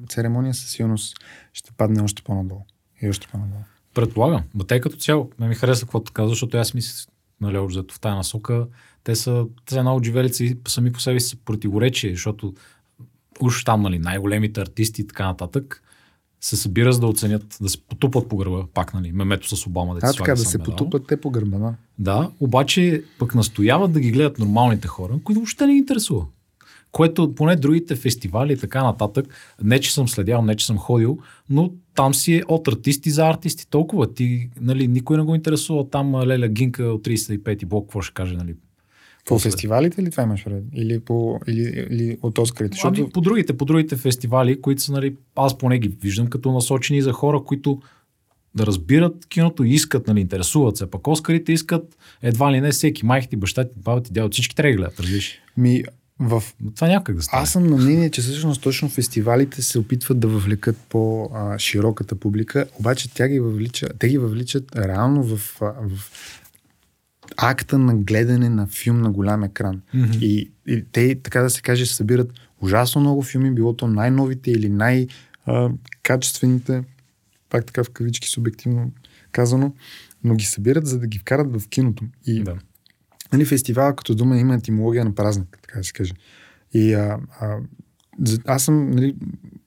церемония, със сигурност ще падне още по-надолу. И още по-надолу. Предполагам. Те като цяло, ме ми хареса каквото казва, защото аз мисля, нали, общо в тази насока, те са, те са една от живелица и сами по себе си са противоречие, защото уж там, нали, най-големите артисти и така нататък, се събира за да оценят, да се потупат по гърба, пак, нали, мемето с Обама. Да а, така, да се медал. потупат те по гърба, да. Да, обаче пък настояват да ги гледат нормалните хора, които въобще не ги интересува. Което поне другите фестивали и така нататък, не че съм следял, не че съм ходил, но там си е от артисти за артисти. Толкова ти, нали, никой не го интересува там Леля Гинка от 35-ти блок, какво ще каже, нали, по фестивалите ли това имаш пред? Или, по, или, или от Оскарите? Ами, защото... по, другите, по другите фестивали, които са, нали, аз поне ги виждам като насочени за хора, които да разбират киното и искат, нали, интересуват се. Пък Оскарите искат едва ли не всеки. Майки ти, баща ти, баба ти, дядо, всички трябва да гледат, разбираш. Ми, в... Това някак да стане. Аз съм на мнение, че всъщност точно фестивалите се опитват да въвлекат по-широката публика, обаче тя ги въвлича, те ги въвличат реално в, в акта на гледане на филм на голям екран. Mm-hmm. И, и те, така да се каже, събират ужасно много филми, било то най-новите или най-качествените, пак така в кавички субективно казано, но ги събират, за да ги вкарат в киното. И да. Нали, фестивала като дума има етимология на празник, така да се каже. И а, а, аз съм, нали,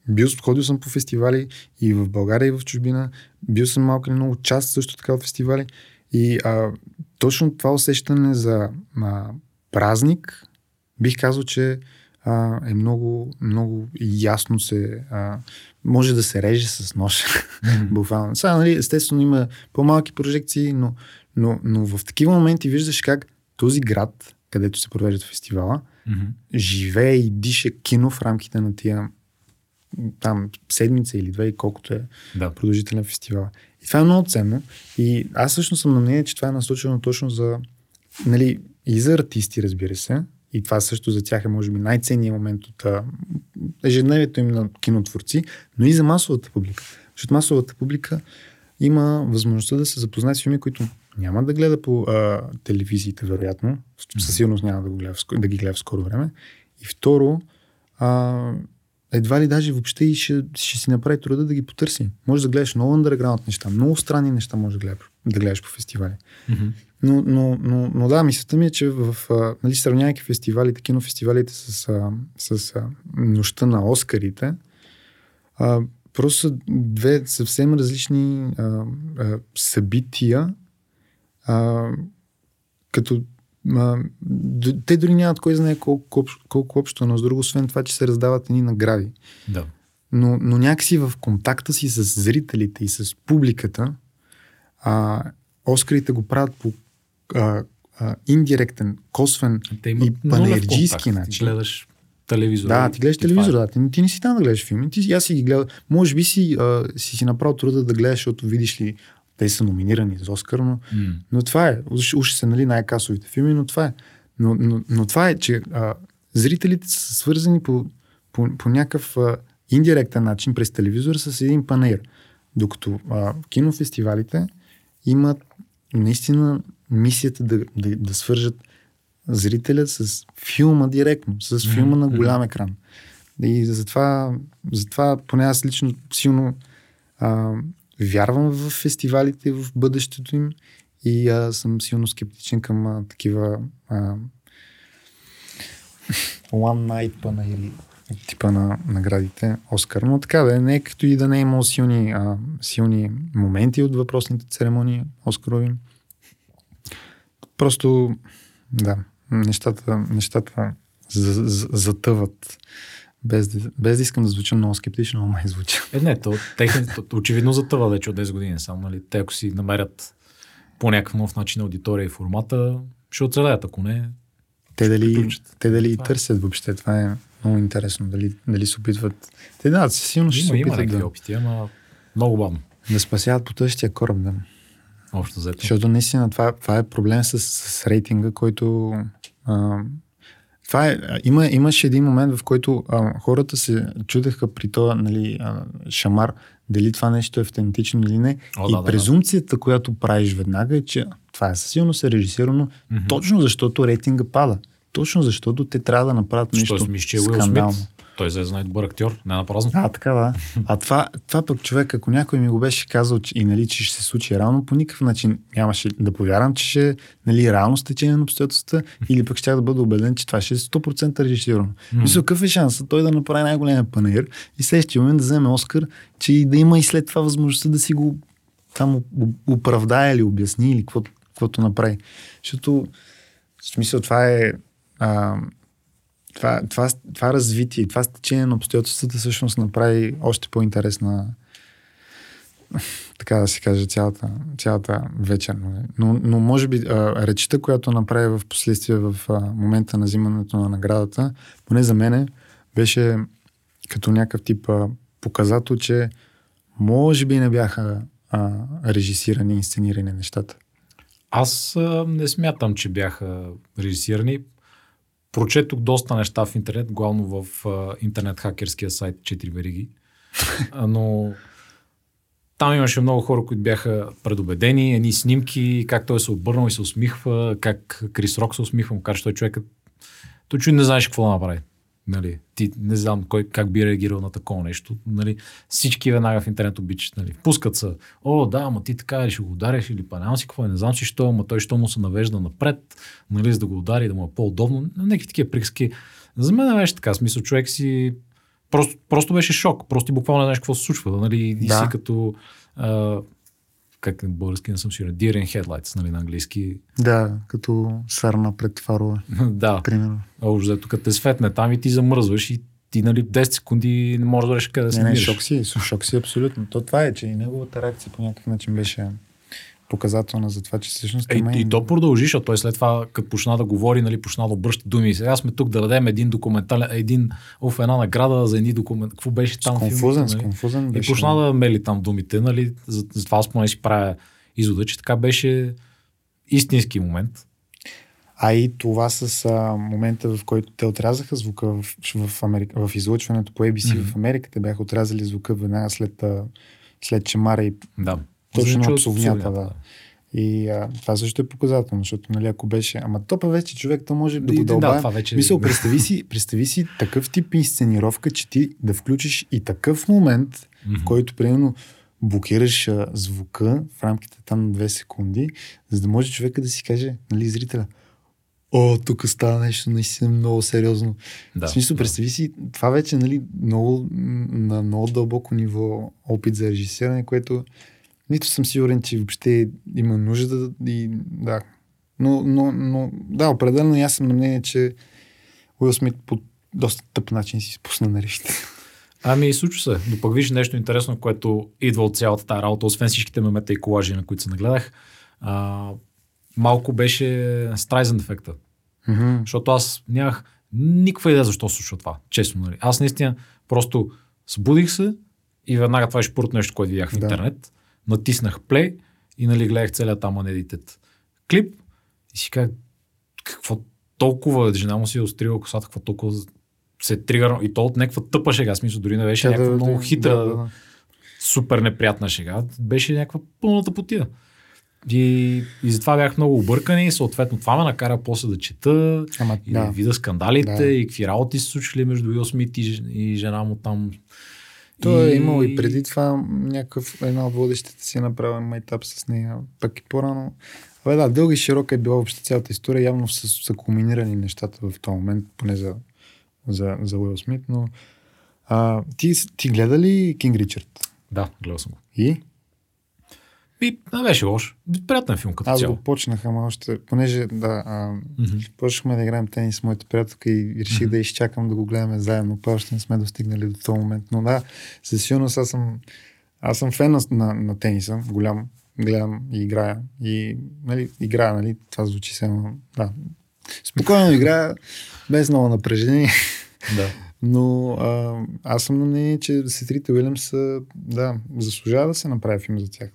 бил, ходил съм по фестивали и в България, и в чужбина. Бил съм малко или много част също така от фестивали. И а, точно това усещане за а, празник, бих казал, че а, е много, много ясно се, а, може да се реже с нож. Mm-hmm. Буквално. Сега, нали, естествено има по-малки прожекции, но, но, но в такива моменти виждаш как този град, където се провежда фестивала, mm-hmm. живее и диша кино в рамките на тия там седмица или две и колкото е да. продължителен фестивал. И това е много ценно. И аз също съм на мнение, че това е насочено точно за, нали, и за артисти, разбира се. И това също за тях е, може би, най-ценният момент от ежедневието им на кинотворци, но и за масовата публика. Защото масовата публика има възможността да се запознае с филми, които няма да гледа по а, телевизиите, вероятно. Със сигурност няма да, го гледа, да ги гледа в скоро време. И второ, а, едва ли даже въобще и ще, ще си направи труда да ги потърси. Може да гледаш много underground неща, много странни неща може да гледаш, да гледаш по фестивали. Mm-hmm. Но, но, но, но да, мисълта ми е, че в, нали, сравнявайки фестивалите, кинофестивалите с, с, с нощта на Оскарите, а, просто две съвсем различни а, а, събития, а, като а, те дори нямат кой знае колко, колко общо, но с друго, освен това, че се раздават едни награди. Да. Но, но някакси в контакта си с зрителите и с публиката, а, Оскарите го правят по а, а, индиректен, косвен и панерджийски начин. Ти гледаш телевизор. Да, ти гледаш телевизор, да. Ти, ти не си там да гледаш филми. Ти, аз си ги гледам. Може би си, а, си си направил труда да гледаш, защото видиш ли те са номинирани за Оскар, но, mm. но това е. Уж, уж са нали, най-касовите филми, но това е. Но, но, но това е, че а, зрителите са свързани по, по, по някакъв а, индиректен начин през телевизора с един панер. Докато а, кинофестивалите имат наистина мисията да, да, да свържат зрителя с филма директно, с филма mm-hmm. на голям екран. И затова, затова поне аз лично силно а, вярвам в фестивалите в бъдещето им и а, съм силно скептичен към а, такива а, one night панаири. типа на наградите Оскар. Но така да не е като и да не е имало силни, а, силни моменти от въпросните церемонии Оскарови. Просто, да, нещата, нещата затъват. Без без да искам да звуча много скептично, но май звуча. Е, не, то, техни, то, очевидно затъва вече от 10 години. Само, нали, те ако си намерят по някакъв нов начин аудитория и формата, ще оцелеят, ако не. Те дали, те дали това е. търсят въобще, това е много интересно. Дали, дали се опитват. Те да, сигурно ще има, се опитат има да... опити, ама много бавно. Да спасяват по тъщия кораб, да. Общо взето. Защото наистина това, това е проблем с, с рейтинга, който а, това е, има, имаше един момент, в който а, хората се чудеха при това нали, а, шамар, дали това нещо е автентично или не. О, и да, презумцията, да. която правиш веднага е, че това е със сигурност е режисирано mm-hmm. точно защото рейтинга пада. Точно защото те трябва да направят нещо Що смиш, че е скандално. Смит? Той за е добър актьор, не на празно. А, така да. А това, това пък човек, ако някой ми го беше казал че, и нали, че ще се случи реално, по никакъв начин нямаше да повярвам, че ще нали, реално стечение на обстоятелствата или пък ще да бъда убеден, че това ще е 100% режисирано. Mm. Мисля, какъв е шанс той да направи най-големия панер и следващия момент да вземе Оскар, че и да има и след това възможността да си го там оправдае или обясни или каквото направи. Защото в смисъл това е а, това, това, това развитие, това стечение на обстоятелствата всъщност направи още по-интересна така да се каже, цялата, цялата вечер. Нали? Но, но може би а, речета, която направи в последствие в а, момента на взимането на наградата, поне за мене, беше като някакъв тип а, показател, че може би не бяха а, режисирани инсценирани нещата. Аз а, не смятам, че бяха режисирани. Прочетох доста неща в интернет, главно в интернет хакерския сайт 4 вериги. Но там имаше много хора, които бяха предубедени, едни снимки, как той се обърнал и се усмихва, как Крис Рок се усмихва, му каже, той човекът, той чуй не знаеш какво да направи. Нали, ти не знам кой, как би реагирал на такова нещо. Нали, всички веднага в интернет обичат. Нали, пускат се. О, да, ама ти така ли ще го удариш или па си какво, не знам си що, ама той що му се навежда напред, нали, за да го удари, да му е по-удобно. Някакви такива приказки. За мен беше така. Смисъл, човек си просто, просто беше шок. Просто ти буквално не знаеш какво се случва. Нали, и да. си като а, как на български не съм сигурен, Deer in Headlights, нали, на английски. Да, като сарна пред фарове. да. Примерно. Общо, като те светне там и ти замръзваш и ти нали 10 секунди не можеш да решиш къде да се Не, не, шок си, шок си абсолютно. То това е, че и неговата реакция по някакъв начин беше показателна за това, че всъщност. Е, има... И то продължи, защото той след това, като почна да говори, нали, почна да обръща думи. Сега сме тук да дадем един документален, един, оф, една награда за едни документ. Какво беше там? Конфузен, нали? конфузен беше. И почна да мели там думите, нали, за, за това спомен си правя извода, че така беше истински момент. А и това с а, момента, в който те отрязаха звука в, в, Америка, в излъчването по ABC mm-hmm. в Америка, те бяха отрязали звука веднага след, след Чемара и да. Точно на псовнята. Да. И а, това също е показателно, защото нали, ако беше... Ама то па вече човек то може да го дълбае. Да, вече... Мисъл, представи си, представи си такъв тип инсценировка, че ти да включиш и такъв момент, mm-hmm. в който примерно блокираш а, звука в рамките там на две секунди, за да може човека да си каже, нали, зрителя, о, тук става нещо наистина много сериозно. Да, в смисъл, да. представи си, това вече нали, много, на много дълбоко ниво опит за режисиране, което нито съм сигурен, че въобще има нужда и да. Но, но, но да, определено аз съм на мнение, че Уил Смит по доста тъп начин си спусна на речите. Ами и случва се. Но пък виж нещо интересно, което идва от цялата тази работа, освен всичките мемета и колажи, на които се нагледах. А, малко беше Страйзен ефекта. Mm-hmm. Защото аз нямах никаква идея защо се случва това. Честно, нали? Аз наистина просто събудих се и веднага това е шпурт нещо, което видях в да. Натиснах плей и нали гледах целият там анедитет клип и си казах, какво толкова, жена му си е острила косата, какво толкова се тригър и то от някаква тъпа шега, смисъл дори не беше да, някаква да, много хитра, да, да. супер неприятна шега, беше някаква пълната потия. И, и затова бях много объркани и съответно това ме накара после да чета Ама, и да, видя скандалите да. и какви работи се случили между Уил Смит и, и жена му там той и... е имал и преди това някакъв, една от водещите си е направил майтап с нея, пък и по-рано. Абе да, дълга и широка е била въобще цялата история, явно са, са кулминирани нещата в този момент, поне за за, за Уил Смит, но а, ти, ти гледа ли Кинг Ричард? Да, гледал съм го. И? И не беше лош. Приятен филм като Аз цяло. го почнах, ама още, понеже да, а, Мгм. почнахме да играем тенис с моята приятелка и реших да изчакам да го гледаме заедно, па още не сме достигнали до този момент. Но да, със сигурност аз съм, аз съм фен на, на, на тениса, голям, гледам и играя. И нали, играя, нали, това звучи само, да. Спокойно играя, без много напрежение. Да. Но а, аз съм на мнение, че сестрите Уилямс са, да, заслужава да се направи филм за тях.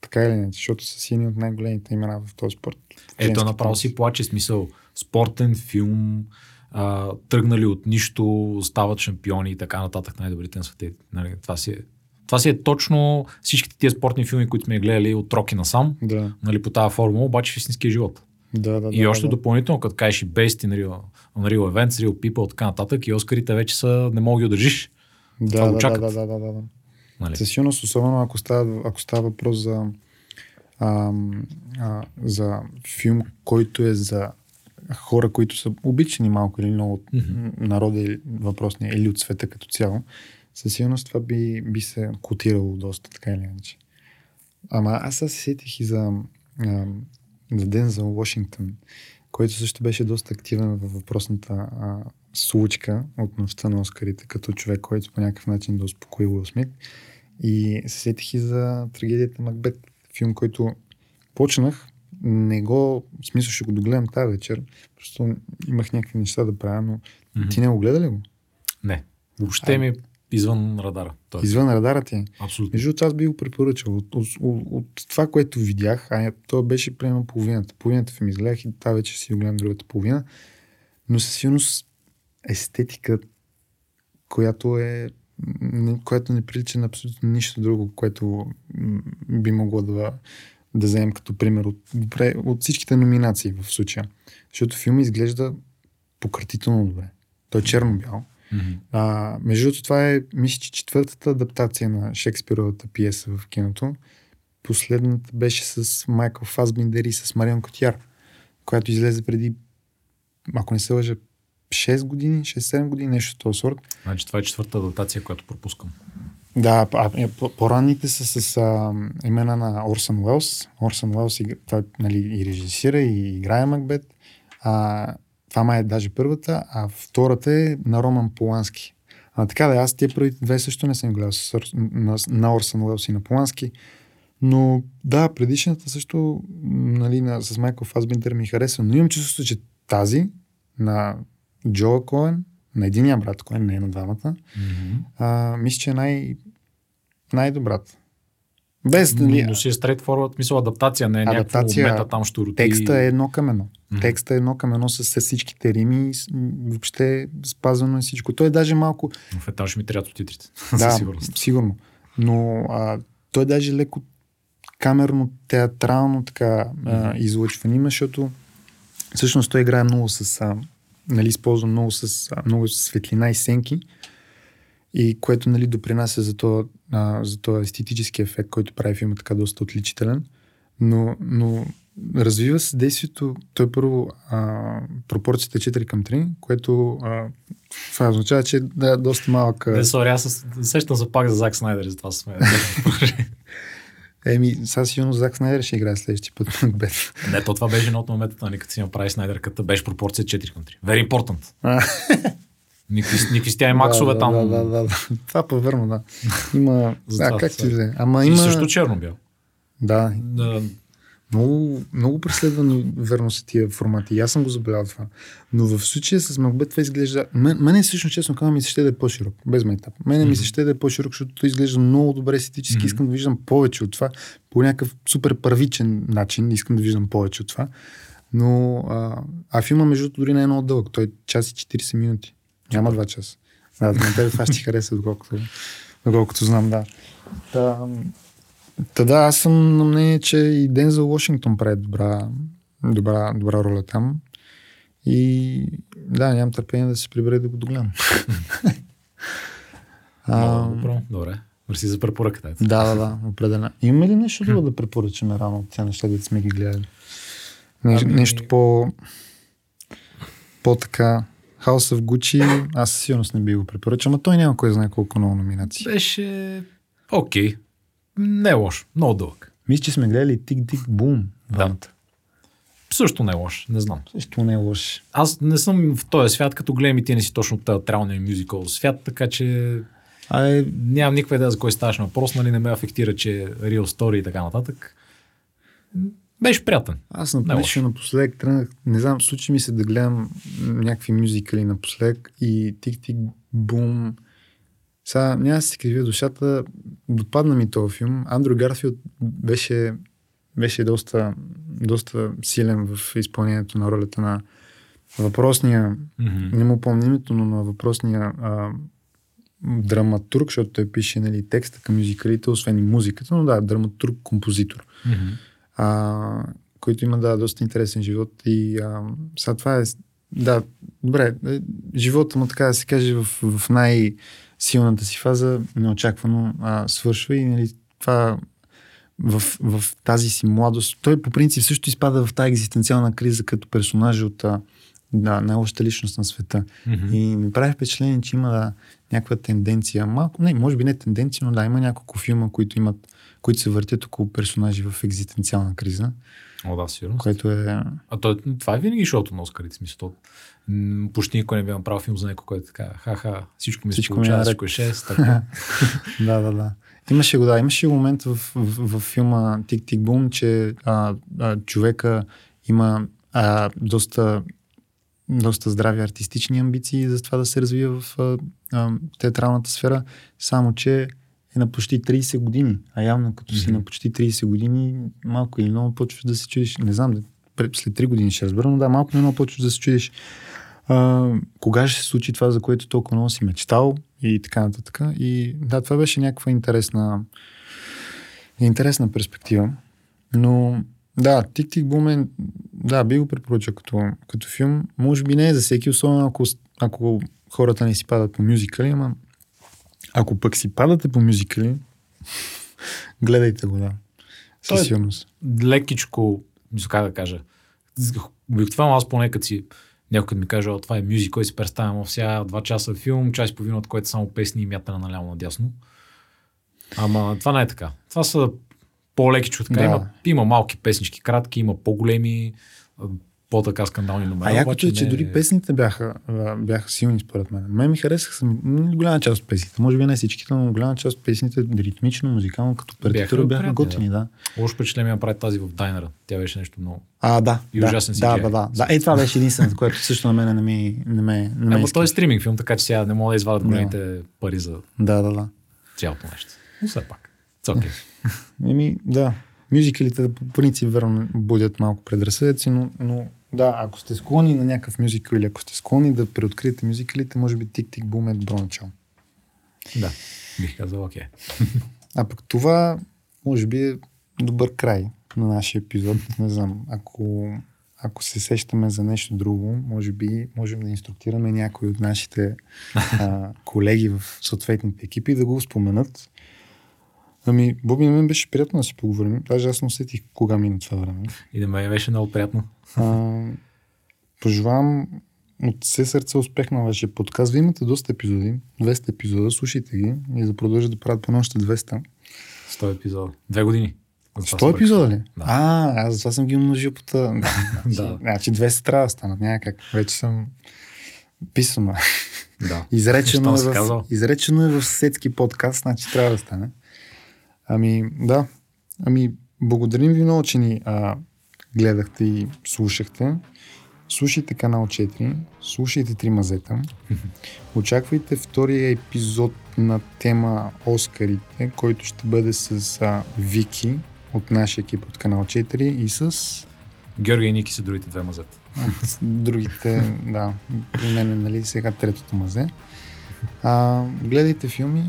Така или иначе, защото са си едни от най-големите имена в този спорт. Ето направо си плаче смисъл. Спортен филм, а, тръгнали от нищо, стават шампиони и така нататък, най-добрите на света. Нали, това, си е, това си е точно всичките тия спортни филми, които сме гледали от Роки насам, Да, нали, по тази формула, обаче в истинския живот. да, да. И да, още да. допълнително, като кажеш и Based in Real, on Real Events, Real People, така нататък, и Оскарите вече са, не мога да ги удържиш. Да, това го да, да, чакат. да, да, да, да. Нали? Със сигурност, особено ако става, ако става въпрос за, а, а, за филм, който е за хора, които са обичани малко или много от Мгм. народа или въпросния или от света като цяло, със сигурност това би, би се котирало доста, така или иначе. Ама аз се сетих и за, а, за Дензел Вашингтон, който също беше доста активен във въпросната а, случка от нощта на Оскарите, като човек, който по някакъв начин да успокои Уил Смит. И се сетих и за трагедията Макбет, филм, който почнах, не го, в смисъл ще го догледам тази вечер, просто имах някакви неща да правя, но Мгм. ти не го гледа ли го? Не. Въобще ми е извън радара. Тоест, Извън радара ти. е. Абсолютно. Между другото, аз би го препоръчал. От, от, от, от това, което видях, а то беше примерно половината. Половината филм изгледах и тази вечер си гледам другата половина. Но със сигурност естетика, която е м, която не прилича на абсолютно нищо друго, което би могло да, да вземем като пример от, от всичките номинации в случая. Защото филмът изглежда пократително добре. Той е черно-бял. Мгм. А, между другото, това е, мисля, че четвъртата адаптация на Шекспировата пиеса в киното. Последната беше с Майкъл Фасбиндер и с Марион Котяр, която излезе преди, ако не се лъжа, 6 години, 6-7 години, нещо от този сорт. Значи това е четвърта адаптация, която пропускам. Да, а, е, по- по-ранните са с а, имена на Орсън Уелс. Орсън Уелс игра- той, нали, и режисира, и играе Макбет. А, това май е даже първата, а втората е на Роман Полански. А, така да, аз тия първите две също не съм гледал с, на, на Орсън Уелс и на Полански. Но да, предишната също нали, на, с Майкъл Фасбинтер ми харесва. Но имам чувството, че тази на Джоа Коен, на единия брат Коен, не на двамата, Мгм. а, мисля, че е най- най-добрата. Без, нали, Но си е straight forward, мисъл адаптация, не е някакво Адаптация, мета там роти. текста е едно към едно. Мгм. Текста е едно към едно с, с всичките рими въобще спазвано е всичко. Той е даже малко... В етаж ми трябва титрите. да, сигурност. сигурно. Но а, той е даже леко камерно, театрално така а, излъчван има, защото всъщност той играе много с... А, нали, използва много с а, много светлина и сенки и което нали, допринася за този, за този естетически ефект, който прави филма така доста отличителен. Но, но развива се действието, той първо а, пропорцията е 4 към 3, което а, това означава, че да, е доста малък. а, Не, сори, аз се- сещам се пак за Зак Снайдер, за това сме. Еми, сега сигурно Зак Снайдер ще играе следващия път Макбет. не, то това беше едно от моментите, нали, като си направи Снайдерката, беше пропорция 4 към 3. Very important. Никакви стяй максове да, там. Да, да, да, да. Това по верно, да. Има. За да, как ти това. взе. Ама И има. също черно бял. Да, Да, много, много преследвани верно са тия формати. И аз съм го забелязал това. Но в случая с Макбет това изглежда... Мен, мене всъщност, честно казвам, ми се ще да е по-широк. Без майтап. Мене ми се ще да е по-широк, защото той изглежда много добре естетически. Искам да виждам повече от това. По някакъв супер първичен начин. Искам да виждам повече от това. Но... А, а филма, между другото, дори не е много дълъг. Той е час и 40 минути. Няма 2 часа. Да, на тебе това ще ти хареса, доколкото, доколкото знам, да. Та, та да, аз съм на мнение, че и Дензел Вашингтон прави добра, добра, добра роля там. И да, нямам търпение да се прибере да го догледам. много добро. Добре. Мерси за препоръката. да, да, да, определено. Имаме ли нещо друго да препоръчаме рано от тези неща, да сме ги гледали? Не, Ами- Нещо по по така House of Gucci, аз със сигурност не би го препоръчал, но той няма кой знае колко много номинации. Беше окей. Не е лош. Много дълъг. Мисля, че сме гледали Тик Тик Бум. Да. Също не е лош. Не знам. Също не е лош. Аз не съм в този свят, като гледам и ти не си точно театралния мюзикъл свят, така че А е, нямам никаква идея за кой ставаш на въпрос, нали не ме афектира, че е real story и така нататък. Беше приятен. аз е лошо. напоследък тръгнах, не знам, случи ми се да гледам някакви мюзикали напоследък и Тик Тик Бум. Сега няма да се кривя душата, допадна ми този филм. Андрю Гарфилд беше, беше доста, доста силен в изпълнението на ролята на въпросния Мгм. Не му помня името, но на въпросния а, драматург, защото той пише нали, текста към мюзикалите, освен и музиката, но да, драматург, композитор, Мгм. А, който има да, доста интересен живот и а, сега това е, да, добре, е, живота му, така да се каже, в, в най-силната си фаза, неочаквано а, свършва и нали, това в, в тази си младост. Той по принцип също изпада в тази екзистенциална криза като персонаж от да, най-лошата личност на света. Мгм. И ми прави впечатление, че има да, някаква тенденция, малко, не, може би не тенденция, но да, има няколко филма, които имат, които се въртят около персонажи в екзистенциална криза, О, да, сигурно. което е... А то, това е винаги шоуто на Оскарите, смисъл. М, почти никой не би направил филм за някой, който е така, ха-ха, всичко ми се Всичко ми е получава, всичко е 6, така. да, да, да. Имаше го, да, имаше момент в, в, в филма Тик Тик Бум, че а, а, човека има а, доста, доста здрави артистични амбиции за това да се развие в а, а, театралната сфера, само че е на почти 30 години. А явно като си Мгм. на почти 30 години, малко или много почваш да се чудиш. Не знам, след 3 години ще разбера, но да, малко или много почваш да се чудиш а, кога ще се случи това, за което толкова много си мечтал и така нататък. И да, това беше някаква интересна, интересна перспектива. Но да, Тик Тик Бумен, да, би го препоръчал като, като филм. Може би не е за всеки, особено ако, ако хората не си падат по мюзикали, ама ако пък си падате по мюзикали, гледайте го, да. Със е- сигурност. лекичко, как да кажа, обикновено аз поне като си някой ми каже, това е мюзикъл и си представям, о, сега два часа филм, час и половина, от което само песни и мятане наляво надясно. Ама това не е така. Това са по-лекичко така. Да. Има, има малки песнички, кратки, има по-големи, по-така скандални номера. А якото е, че не- дори песните бяха, бяха силни според мен. Мен ми харесаха голяма част от песните. Може би не всичките, но голяма част от песните ритмично, музикално, като партитура бяха, приятни, готини, да. Лошо впечатление ми направи тази в Дайнера. Тя беше нещо много. А, да. И да, ужасен да, CGI. да, да, да. Е, това беше единственото, което също на мен не ми, не ме, не ме Ама той е стриминг филм, така че сега не мога да извадят Да. големите пари за Да, да, да. цялото нещо. Но все пак. Okay. Еми, да. Мюзикалите по принцип верно будят малко предразсъдъци, но, но да, ако сте склонни на някакъв мюзикъл или ако сте склонни да преоткриете мюзикалите, може би Тик-Тик Бум е добро начало. да, бих казал окей. А пък това, може би, е добър край на нашия епизод. Не знам, ако, ако се сещаме за нещо друго, може би можем да инструктираме някои от нашите а, колеги в съответните екипи да го споменат. Ами, Боби, на мен беше приятно да си поговорим. Даже аз не усетих кога мина това време. И да ме беше много приятно. А, пожелавам от все сърце успех на вашия подкаст. Вие имате доста епизоди, 200 епизода, слушайте ги и да продължат да правят по още 200. 100 епизода. Две години. За това 100 свърших. епизода ли? Да. А, аз затова съм ги умножил по това. Да, значи, значи 200 трябва да станат. Няма как. Вече съм писано. Да. Изречено, е в, изречено е в сетски подкаст, значи трябва да стане. Ами, да. Ами, благодарим ви много, че ни а, гледахте и слушахте. Слушайте канал 4, слушайте Три мазета. Очаквайте втория епизод на тема Оскарите, който ще бъде с а, Вики от нашия екип от канал 4 и с Георги и Ники са другите две мазета. другите, да, при мен, нали, сега третото мазе. А, гледайте филми,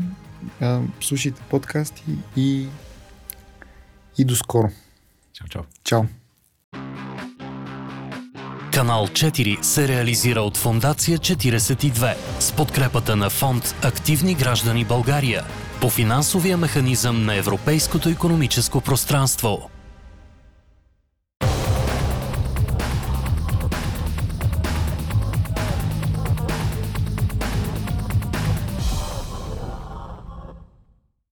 а, слушайте подкасти и, и до скоро. Чао, чао. Чао! Канал 4 се реализира от Фондация 42 с подкрепата на фонд Активни граждани България по финансовия механизъм на Европейското економическо пространство.